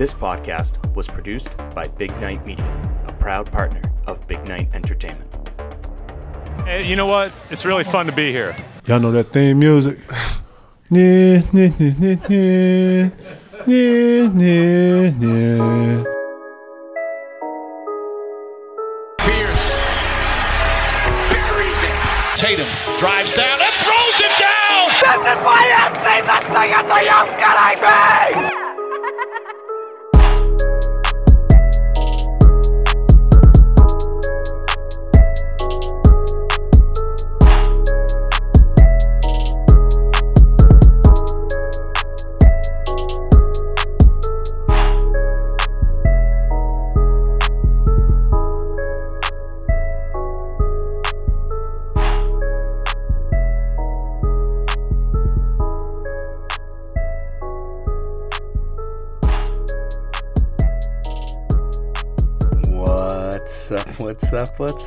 This podcast was produced by Big Night Media, a proud partner of Big Night Entertainment. Hey, you know what? It's really fun to be here. Y'all know that theme music? Yeah, yeah, yeah, yeah, yeah, yeah, yeah. Pierce buries it. Tatum drives down and throws it down. This is my MC that thing at the young kidding me!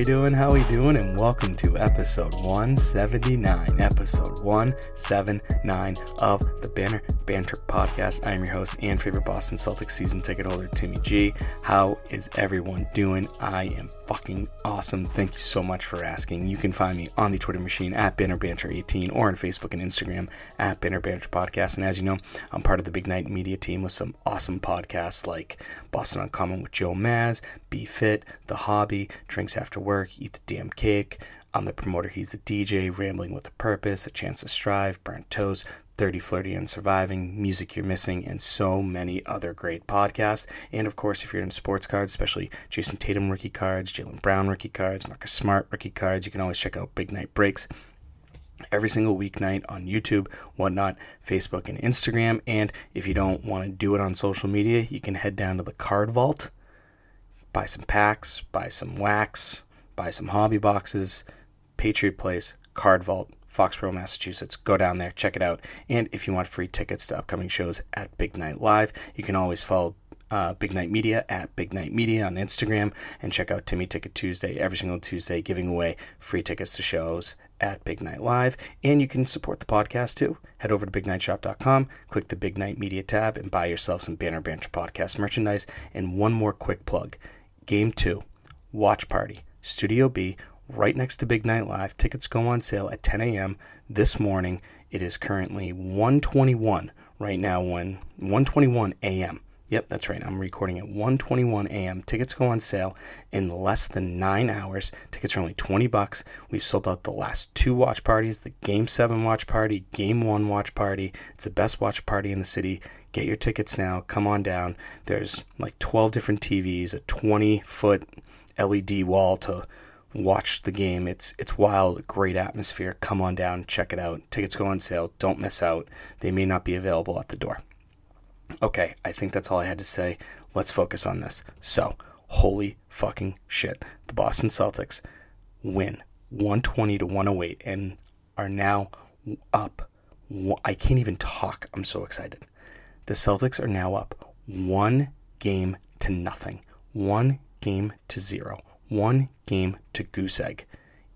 We doing? How we doing? And welcome to episode 179. Episode 179 of the Banner Banter Podcast. I am your host and favorite Boston Celtics season ticket holder, Timmy G. How is everyone doing? I am fucking awesome. Thank you so much for asking. You can find me on the Twitter machine at Banner Banter 18 or on Facebook and Instagram at Banner Banter Podcast. And as you know, I'm part of the Big Night Media team with some awesome podcasts like Boston Uncommon with Joe Maz, Be Fit, The Hobby, Drinks After Work, Eat the Damn Cake. I'm the promoter, he's the DJ, Rambling with a Purpose, A Chance to Strive, Burnt Toast, 30 Flirty and Surviving, Music You're Missing, and so many other great podcasts. And of course, if you're into sports cards, especially Jayson Tatum rookie cards, Jaylen Brown rookie cards, Marcus Smart rookie cards, you can always check out Big Night Breaks every single weeknight on YouTube, whatnot, Facebook, and Instagram. And if you don't want to do it on social media, you can head down to the Card Vault, buy some packs, buy some wax, buy some hobby boxes, Patriot Place, Card Vault, Foxborough, Massachusetts. Go down there, check it out. And if you want free tickets to upcoming shows at Big Night Live, you can always follow uh, Big Night Media at Big Night Media on Instagram and check out Timmy Ticket Tuesday every single Tuesday, giving away free tickets to shows at Big Night Live. And you can support the podcast too. Head over to bignightshop.com, click the Big Night Media tab, and buy yourself some Banner Banter podcast merchandise. And one more quick plug Game 2, Watch Party, Studio B, right next to Big Night Live. Tickets go on sale at 10 a.m. this morning. It is currently 121 right now when 121 a.m. Yep, that's right. I'm recording at 1:21 a.m. Tickets go on sale in less than 9 hours. Tickets are only 20 bucks. We've sold out the last two watch parties, the Game 7 watch party, Game 1 watch party. It's the best watch party in the city. Get your tickets now. Come on down. There's like 12 different TVs, a 20-foot LED wall to watch the game. It's it's wild, great atmosphere. Come on down, check it out. Tickets go on sale. Don't miss out. They may not be available at the door. Okay, I think that's all I had to say. Let's focus on this. So, holy fucking shit. The Boston Celtics win 120 to 108 and are now up. I can't even talk. I'm so excited. The Celtics are now up one game to nothing, one game to zero, one game to goose egg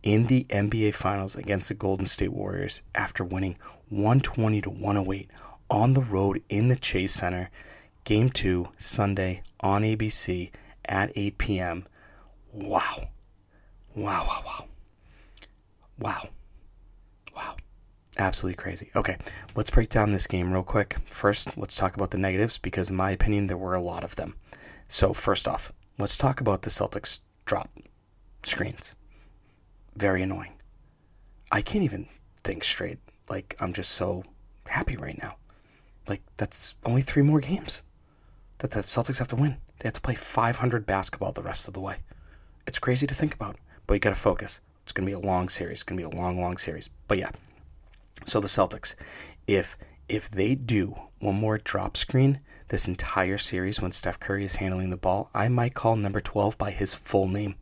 in the NBA Finals against the Golden State Warriors after winning 120 to 108 on the road in the Chase Center. Game two, Sunday on ABC at 8 p.m. Wow. Wow, wow, wow. Wow. Wow. Absolutely crazy. Okay, let's break down this game real quick. First, let's talk about the negatives because, in my opinion, there were a lot of them. So, first off, let's talk about the Celtics drop screens. Very annoying. I can't even think straight. Like, I'm just so happy right now. Like that's only three more games that the Celtics have to win. They have to play 500 basketball the rest of the way. It's crazy to think about, but you got to focus. It's going to be a long series. It's going to be a long, long series. But yeah. So the Celtics, if if they do one more drop screen this entire series when Steph Curry is handling the ball, I might call number 12 by his full name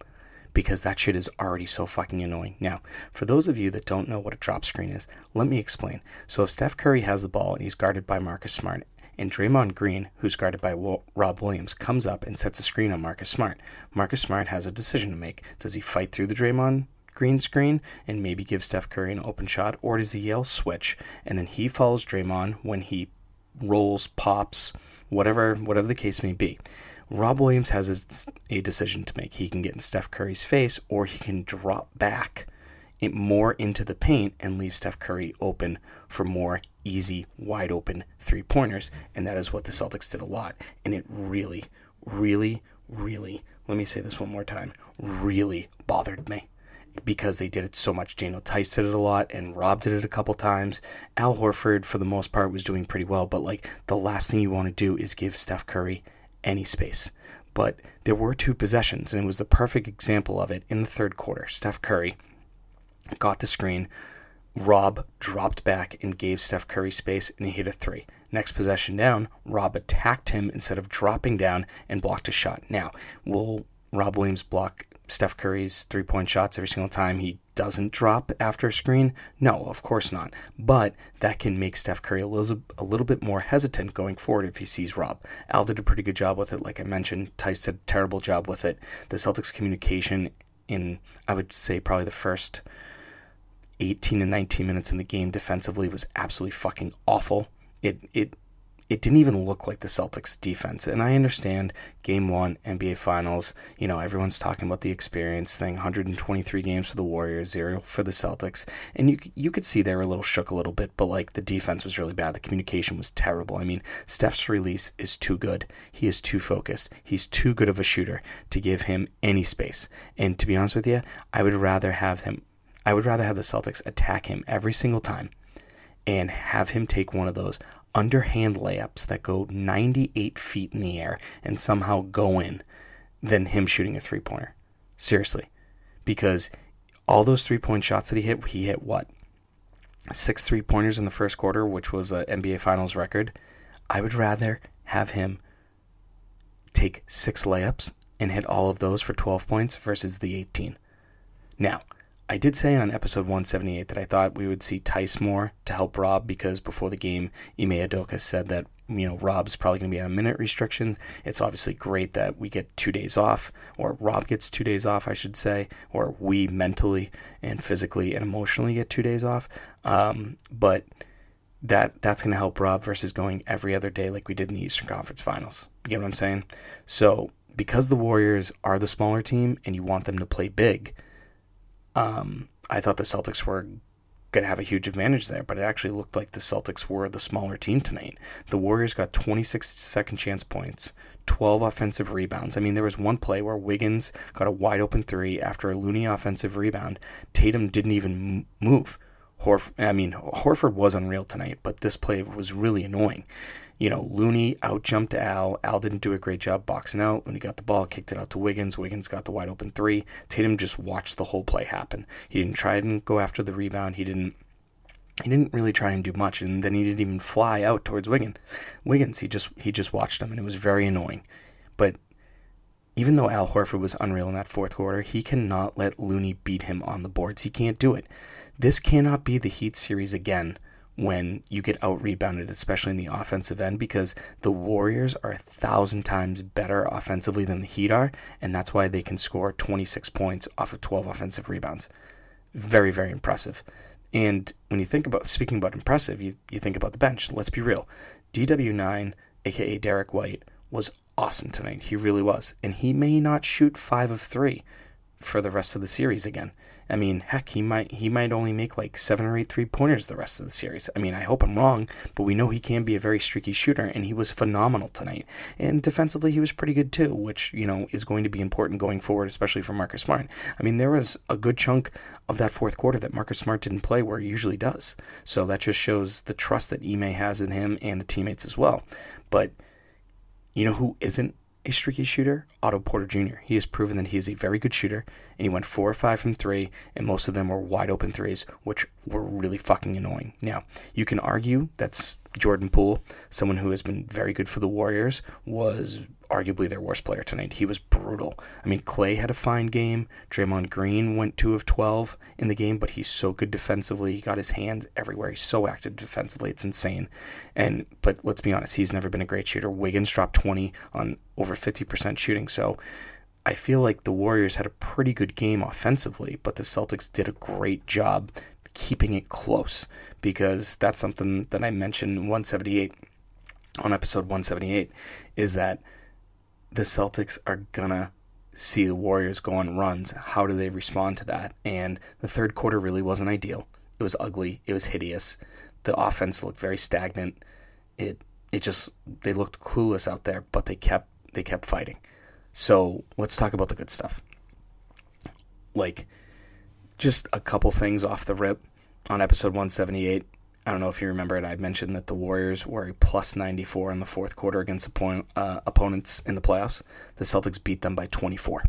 because that shit is already so fucking annoying. Now, for those of you that don't know what a drop screen is, let me explain. So if Steph Curry has the ball and he's guarded by Marcus Smart, and Draymond Green, who's guarded by Rob Williams, comes up and sets a screen on Marcus Smart. Marcus Smart has a decision to make. Does he fight through the Draymond green screen and maybe give Steph Curry an open shot, or does he yell switch and then he follows Draymond when he rolls, pops, whatever whatever the case may be. Rob Williams has a, a decision to make. He can get in Steph Curry's face, or he can drop back it more into the paint and leave Steph Curry open for more easy, wide open three pointers. And that is what the Celtics did a lot. And it really, really, really, let me say this one more time, really bothered me because they did it so much. Daniel Theis did it a lot, and Rob did it a couple times. Al Horford, for the most part, was doing pretty well, but like the last thing you want to do is give Steph Curry any space. But there were two possessions, and it was the perfect example of it in the third quarter. Steph Curry got the screen. Rob dropped back and gave Steph Curry space, and he hit a three. Next possession down, Rob attacked him instead of dropping down and blocked a shot. Now, will Rob Williams block Steph Curry's three point shots every single time he doesn't drop after a screen? No, of course not. But that can make Steph Curry a little, a little bit more hesitant going forward if he sees Rob. Al did a pretty good job with it, like I mentioned. Theis did a terrible job with it. The Celtics' communication in, I would say, probably the first 18 and 19 minutes in the game defensively was absolutely fucking awful. It, it it didn't even look like the Celtics defense. And I understand game one, NBA Finals, you know, everyone's talking about the experience thing 123 games for the Warriors, zero for the Celtics. And you, you could see they were a little shook a little bit, but like the defense was really bad. The communication was terrible. I mean, Steph's release is too good. He is too focused. He's too good of a shooter to give him any space. And to be honest with you, I would rather have him. I would rather have the Celtics attack him every single time and have him take one of those underhand layups that go 98 feet in the air and somehow go in than him shooting a three pointer. Seriously. Because all those three point shots that he hit, he hit what? Six three pointers in the first quarter, which was an NBA Finals record. I would rather have him take six layups and hit all of those for 12 points versus the 18. Now, I did say on episode 178 that I thought we would see Theis more to help Rob because before the game, Ime Udoka said that you know Rob's probably going to be on a minute restriction. It's obviously great that we get two days off, or Rob gets two days off, I should say, or we mentally and physically and emotionally get two days off. Um, but that that's going to help Rob versus going every other day like we did in the Eastern Conference Finals. You get what I'm saying? So because the Warriors are the smaller team and you want them to play big um, I thought the Celtics were going to have a huge advantage there, but it actually looked like the Celtics were the smaller team tonight. The Warriors got 26 second chance points, 12 offensive rebounds. I mean, there was one play where Wiggins got a wide open three after a Looney offensive rebound. Tatum didn't even move. Horf- I mean, Horford was unreal tonight, but this play was really annoying you know, Looney out jumped Al. Al didn't do a great job boxing out. Looney got the ball, kicked it out to Wiggins. Wiggins got the wide open three. Tatum just watched the whole play happen. He didn't try and go after the rebound. He didn't. He didn't really try and do much, and then he didn't even fly out towards Wiggins. Wiggins, he just he just watched him, and it was very annoying. But even though Al Horford was unreal in that fourth quarter, he cannot let Looney beat him on the boards. He can't do it. This cannot be the Heat series again when you get out rebounded, especially in the offensive end, because the Warriors are a thousand times better offensively than the Heat are, and that's why they can score 26 points off of 12 offensive rebounds. Very, very impressive. And when you think about speaking about impressive, you, you think about the bench. Let's be real. DW9, aka Derrick White, was awesome tonight. He really was. And he may not shoot five of three for the rest of the series again. I mean, heck, he might he might only make like seven or eight three pointers the rest of the series. I mean, I hope I'm wrong, but we know he can be a very streaky shooter, and he was phenomenal tonight. And defensively, he was pretty good too, which you know is going to be important going forward, especially for Marcus Smart. I mean, there was a good chunk of that fourth quarter that Marcus Smart didn't play where he usually does. So that just shows the trust that Ime has in him and the teammates as well. But you know who isn't a streaky shooter, Otto Porter Jr. He has proven that he is a very good shooter, and he went four or five from three, and most of them were wide open threes, which were really fucking annoying. Now, you can argue that's Jordan Poole, someone who has been very good for the Warriors, was arguably their worst player tonight. He was brutal. I mean, Clay had a fine game. Draymond Green went 2 of 12 in the game, but he's so good defensively. He got his hands everywhere. He's so active defensively. It's insane. And but let's be honest, he's never been a great shooter. Wiggins dropped 20 on over 50% shooting. So I feel like the Warriors had a pretty good game offensively, but the Celtics did a great job keeping it close because that's something that I mentioned in 178 on episode 178 is that the Celtics are gonna see the Warriors go on runs. How do they respond to that? And the third quarter really wasn't ideal. It was ugly. It was hideous. The offense looked very stagnant. It it just they looked clueless out there, but they kept they kept fighting. So let's talk about the good stuff. Like just a couple things off the rip on episode 178. I don't know if you remember it. I mentioned that the Warriors were a plus 94 in the fourth quarter against uh, opponents in the playoffs. The Celtics beat them by 24.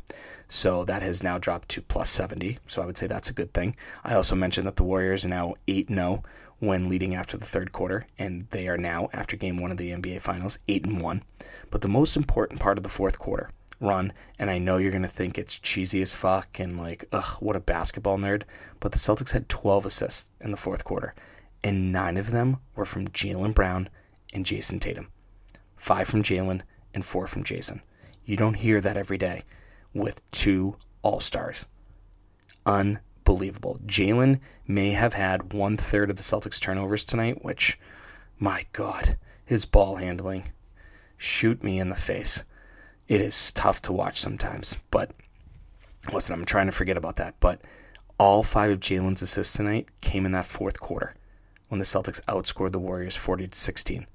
So that has now dropped to plus 70. So I would say that's a good thing. I also mentioned that the Warriors are now 8 0 when leading after the third quarter, and they are now, after game one of the NBA Finals, 8 and 1. But the most important part of the fourth quarter run, and I know you're going to think it's cheesy as fuck and like, ugh, what a basketball nerd, but the Celtics had 12 assists in the fourth quarter and nine of them were from Jaylen Brown and Jayson Tatum. Five from Jaylen and four from Jayson. You don't hear that every day with two All Stars. Unbelievable. Jaylen may have had one third of the Celtics turnovers tonight, which, my God, his ball handling. Shoot me in the face. It is tough to watch sometimes, but listen, I'm trying to forget about that. But all five of Jaylen's assists tonight came in that fourth quarter when the Celtics outscored the Warriors 40 to 16.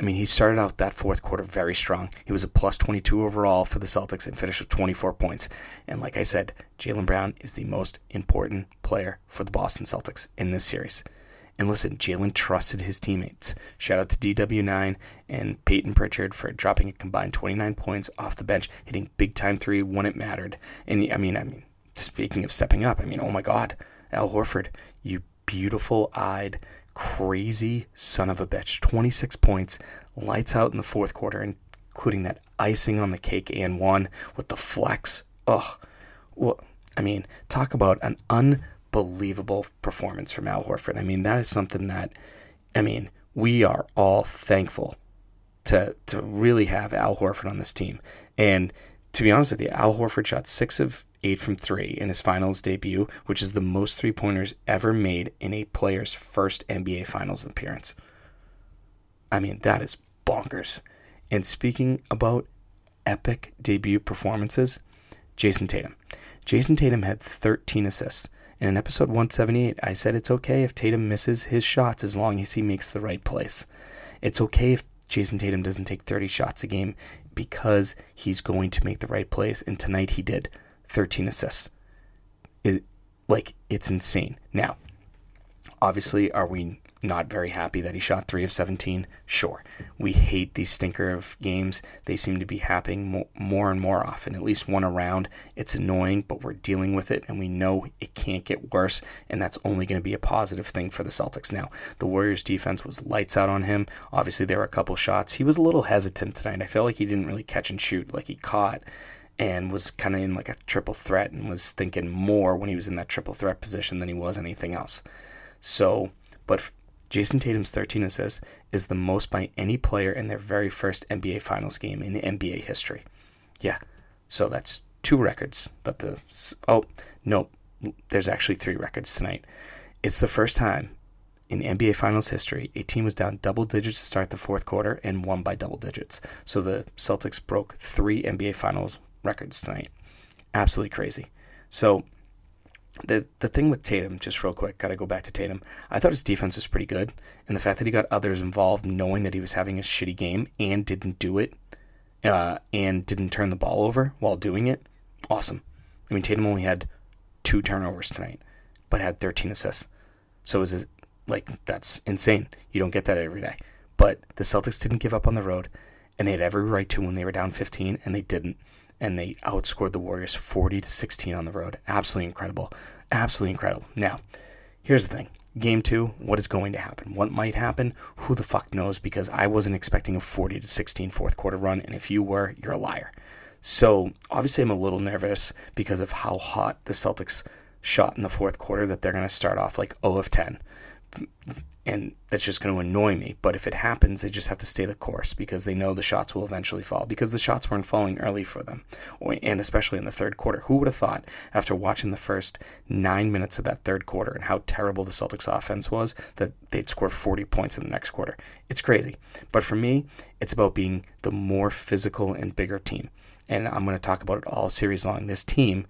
I mean, he started out that fourth quarter very strong. He was a plus 22 overall for the Celtics and finished with 24 points. And like I said, Jaylen Brown is the most important player for the Boston Celtics in this series. And listen, Jaylen trusted his teammates. Shout out to DW9 and Payton Pritchard for dropping a combined 29 points off the bench, hitting big time three when it mattered. And I mean, I mean, speaking of stepping up, I mean, oh my God, Al Horford, you beautiful eyed crazy son of a bitch. 26 points, lights out in the fourth quarter, including that icing on the cake and one with the flex. Ugh. Well, I mean, talk about an unbelievable performance from Al Horford. I mean, that is something that, I mean, we are all thankful to to really have Al Horford on this team. And to be honest with you, Al Horford shot six of eight from three in his finals debut, which is the most three pointers ever made in a player's first NBA Finals appearance. I mean, that is bonkers. And speaking about epic debut performances, Jayson Tatum. Jayson Tatum had 13 assists. And in episode 178, I said it's okay if Tatum misses his shots as long as he makes the right place. It's okay if Jayson Tatum doesn't take 30 shots a game because he's going to make the right plays. And tonight he did. 13 assists. It, like, it's insane. Now, obviously, are we not very happy that he shot 3 of 17? Sure. We hate these stinker of games. They seem to be happening more and more often, at least one around. It's annoying, but we're dealing with it, and we know it can't get worse, and that's only going to be a positive thing for the Celtics. Now, the Warriors' defense was lights out on him. Obviously, there were a couple shots. He was a little hesitant tonight. I felt like he didn't really catch and shoot like he caught and was kind of in like a triple threat and was thinking more when he was in that triple threat position than he was anything else. So, but Jayson Tatum's 13 assists is the most by any player in their very first NBA Finals game in NBA history. Yeah, so that's two records that the oh no, there's actually three records tonight. It's the first time in NBA Finals history, a team was down double digits to start the fourth quarter and won by double digits. So the Celtics broke three NBA Finals records tonight. Absolutely crazy. So the the thing with Tatum, just real quick, got to go back to Tatum. I thought his defense was pretty good, and the fact that he got others involved, knowing that he was having a shitty game and didn't do it, uh, and didn't turn the ball over while doing it, awesome. I mean, Tatum only had two turnovers tonight, but had 13 assists. So it was like that's insane. You don't get that every day. But the Celtics didn't give up on the road, and they had every right to when they were down 15, and they didn't and they outscored the Warriors 40 to 16 on the road. Absolutely incredible. Absolutely incredible. Now, here's the thing. Game two, what is going to happen? What might happen? Who the fuck knows? Because I wasn't expecting a 40 to 16 fourth quarter run, and if you were, you're a liar. So obviously, I'm a little nervous because of how hot the Celtics shot in the fourth quarter that they're going to start off like 0 of 10. And that's just going to annoy me. But if it happens, they just have to stay the course because they know the shots will eventually fall because the shots weren't falling early for them, and especially in the third quarter. Who would have thought after watching the first nine minutes of that third quarter and how terrible the Celtics offense was that they'd score 40 points in the next quarter? It's crazy. But for me, it's about being the more physical and bigger team. And I'm going to talk about it all series long. This team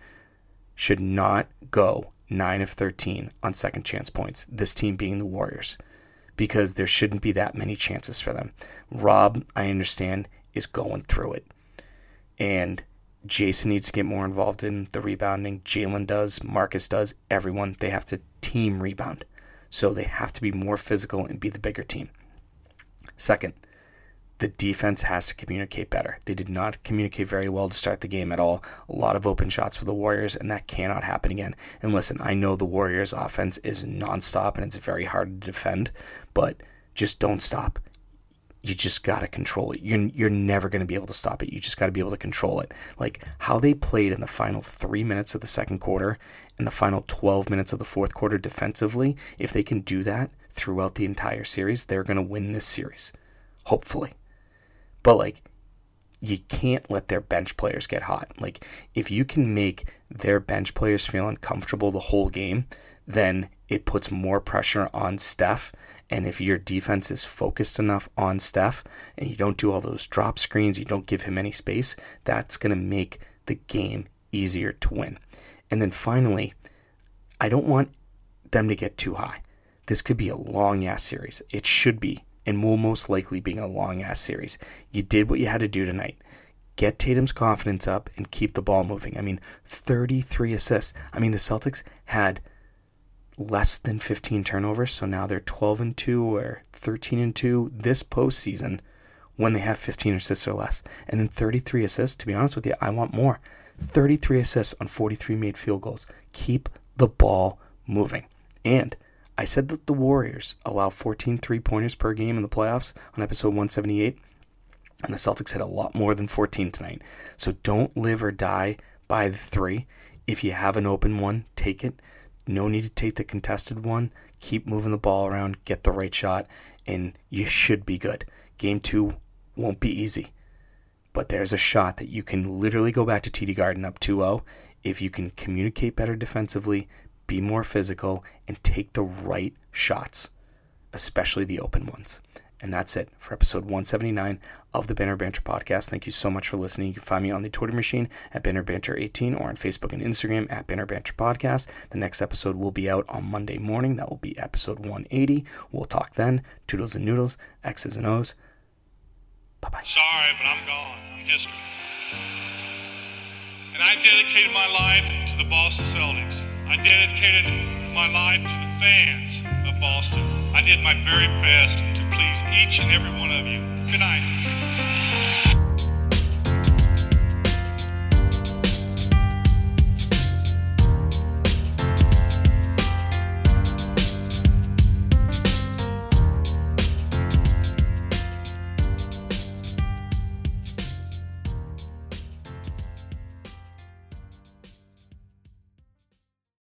should not go 9 of 13 on second chance points, this team being the Warriors because there shouldn't be that many chances for them. Rob, I understand, is going through it. And Jayson needs to get more involved in the rebounding. Jaylen does, Marcus does, everyone. They have to team rebound. So they have to be more physical and be the bigger team. Second, the defense has to communicate better. They did not communicate very well to start the game at all. A lot of open shots for the Warriors, and that cannot happen again. And listen, I know the Warriors' offense is nonstop and it's very hard to defend, but just don't stop. You just got to control it. You're, you're never going to be able to stop it. You just got to be able to control it. Like how they played in the final three minutes of the second quarter and the final 12 minutes of the fourth quarter defensively, if they can do that throughout the entire series, they're going to win this series. Hopefully. But like, you can't let their bench players get hot. Like, if you can make their bench players feel uncomfortable the whole game, then it puts more pressure on Steph. And if your defense is focused enough on Steph and you don't do all those drop screens, you don't give him any space, that's going to make the game easier to win. And then finally, I don't want them to get too high. This could be a long ass series. It should be and will most likely be a long ass series. You did what you had to do tonight. Get Tatum's confidence up and keep the ball moving. I mean, 33 assists. I mean, the Celtics had less than 15 turnovers, so now they're 12 and 2 or 13 and 2 this postseason when they have 15 assists or less. And then 33 assists, to be honest with you, I want more. 33 assists on 43 made field goals. Keep the ball moving. And I said that the Warriors allow 14 three pointers per game in the playoffs on episode 178, and the Celtics had a lot more than 14 tonight. So don't live or die by the three. If you have an open one, take it. No need to take the contested one. Keep moving the ball around, get the right shot, and you should be good. Game two won't be easy, but there's a shot that you can literally go back to TD Garden up 2 0 if you can communicate better defensively, be more physical, and take the right shots, especially the open ones. And that's it for episode 179 of the Banner Banter podcast. Thank you so much for listening. You can find me on the Twitter machine at Banner Banter 18 or on Facebook and Instagram at Banner Banter podcast. The next episode will be out on Monday morning. That will be episode 180. We'll talk then. Toodles and noodles, X's and O's. Bye bye. Sorry, but I'm gone. I'm history. And I dedicated my life to the Boston Celtics. I dedicated my life to the fans of Boston. I did my very best to please each and every one of you. Good night.